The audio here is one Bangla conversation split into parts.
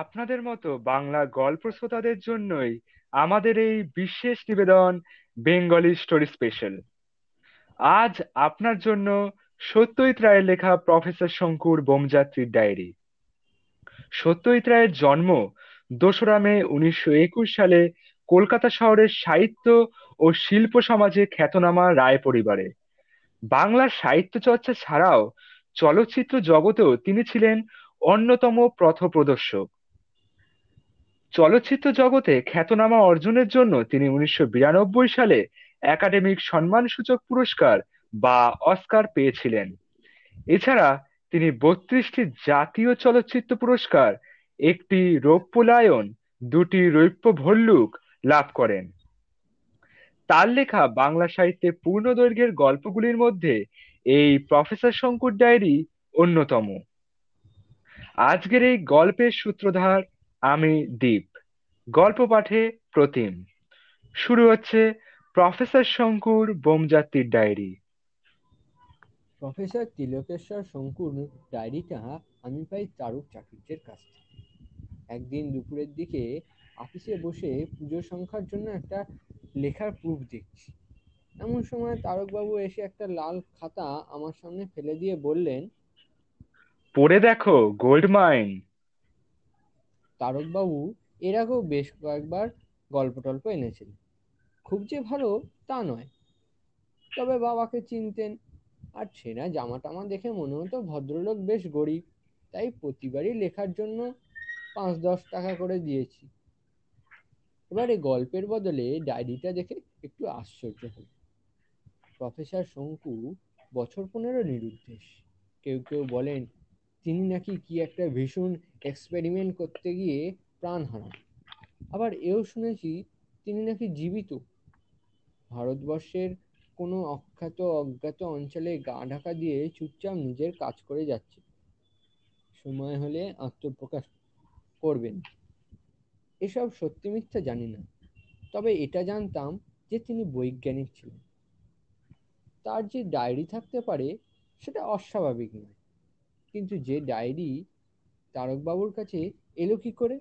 আপনাদের মতো বাংলা গল্প শ্রোতাদের জন্যই আমাদের এই বিশেষ নিবেদন বেঙ্গলি স্টোরি স্পেশাল। আজ আপনার জন্য সত্যজিৎ রায়ের লেখা প্রফেসর শঙ্কুর বোমযাত্রীর ডায়েরি। সত্যজিৎ রায়ের জন্ম দোসরা মে উনিশশো একুশ সালে কলকাতা শহরের সাহিত্য ও শিল্প সমাজে খ্যাতনামা রায় পরিবারে। বাংলার সাহিত্য চর্চা ছাড়াও চলচ্চিত্র জগতেও তিনি ছিলেন অন্যতম পথপ্রদর্শক। চলচ্চিত্র জগতে খ্যাতনামা অর্জনের জন্য তিনি উনিশশো বিরানব্বই সালে একাডেমিক সম্মানসূচক পুরস্কার বা অস্কার পেয়েছিলেন। এছাড়া তিনি বত্রিশটি জাতীয় চলচ্চিত্র পুরস্কার, একটি রৌপ্য লায়ন দুটি রৌপ্য ভল্লুক লাভ করেন। তার লেখা বাংলা সাহিত্যে পূর্ণদৈর্ঘ্যের গল্পগুলির মধ্যে এই প্রফেসর শঙ্কুর ডায়েরি অন্যতম। আজকের এই গল্পের সূত্রধার আমি দীপ। গল্প পাঠে প্রতিম। শুরু হচ্ছে প্রফেসর শঙ্কুর বোমযাত্রীর ডায়েরি। প্রফেসর তিলকেশ্বর শঙ্কুর ডায়েরিটা আমি পাই তারক চাটুর্যের কাছ থেকে। একদিন দুপুরের দিকে অফিসে বসে পুজো সংখ্যার জন্য একটা লেখার প্রুফ দেখছি। এমন সময় তারকবাবু এসে একটা লাল খাতা আমার সামনে ফেলে দিয়ে বললেন পড়ে দেখো গোল্ড মাইন। তারকবাবু এর আগেও বেশ কয়েকবার গল্প টল্প এনেছেন। খুব যে ভালো তা নয়। তবে বাবাকে চিনতেন, আর ছেঁড়া জামা টামা দেখে মনে হতো ভদ্রলোক বেশ গরিব। তাই প্রতিবারই লেখার জন্য পাঁচ দশ টাকা করে দিয়েছি। এবারে গল্পের বদলে ডায়েরিটা দেখে একটু আশ্চর্য হল প্রফেসর শঙ্কু বছর পনেরো নিরুদ্দেশ। কেউ কেউ বলেন তিনি নাকি কি একটা ভীষণ এক্সপেরিমেন্ট করতে গিয়ে প্রাণ হারান। আবার এও শুনেছি তিনি নাকি জীবিত। ভারতবর্ষের কোনো অখ্যাত অজ্ঞাত অঞ্চলে গা ঢাকা দিয়ে চুপচাপ নিজের কাজ করে যাচ্ছে। সময় হলে আত্মপ্রকাশ করবেন। এসব সত্যি মিথ্যা জানি না। তবে এটা জানতাম যে তিনি বৈজ্ঞানিক ছিলেন। তার যে ডায়েরি থাকতে পারে সেটা অস্বাভাবিক নয়। কিন্তু যে ডায়েরি তারকবাবুর কাছে এলো কি করে?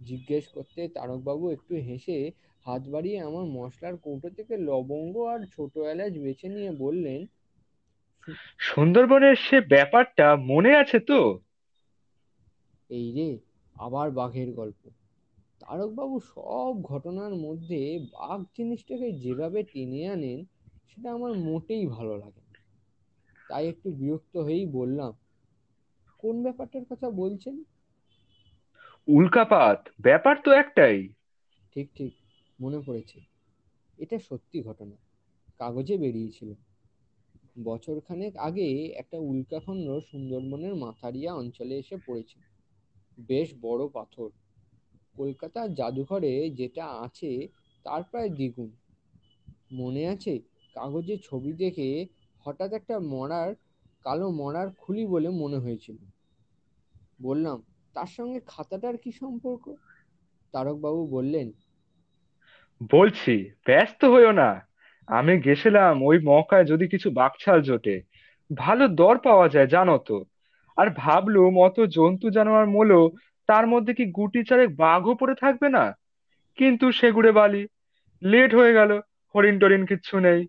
জিজ্ঞেস করতে তারকবাবু একটু হেসে হাত বাড়িয়ে আমার মশলার কৌটো থেকে লবঙ্গ আর ছোট এলাচ বেছে নিয়ে বললেন সুন্দরবনের সে ব্যাপারটা মনে আছে তো? এই রে আবার বাঘের গল্প। তারকবাবু সব ঘটনার মধ্যে বাঘ জিনিসটাকে যেভাবে টেনে আনেন সেটা আমার মোটেই ভালো লাগে তাই একটু বিরক্ত হয়েই বললাম কোন ব্যাপারটার কথা বলছেন? উল্কাপাত ব্যাপার তো একটাই। ঠিক ঠিক মনে পড়েছে। এটা সত্যি ঘটনা কাগজে বেরিয়েছিল। বছরখানেক আগে একটা উল্কাখণ্ড সুন্দরবনের মাথারিয়া অঞ্চলে এসে পড়েছে। বেশ বড় পাথর। কলকাতার জাদুঘরে যেটা আছে তার প্রায় দ্বিগুণ। মনে আছে কাগজে ছবি দেখে হঠাৎ একটা মরার, কালো মরার খুলি বলে মনে হয়েছিল। বললাম, তার সঙ্গে খাতাটার কি সম্পর্ক? তারকবাবু বললেন, বলছি, ব্যস্ত হইও না। আমি গেছিলাম ওই মকায় যদি কিছু বাকছাল জোটে। ভালো দর পাওয়া যায়, জানো তো। আর ভাবলুম অত জন্তু জানোয়ার মলো তার মধ্যে কি গুটি চারেক বাঘও পড়ে থাকবে না? কিন্তু সেগুড়ে বালি, লেট হয়ে গেল, হরিণ টরিণ কিচ্ছু নেই।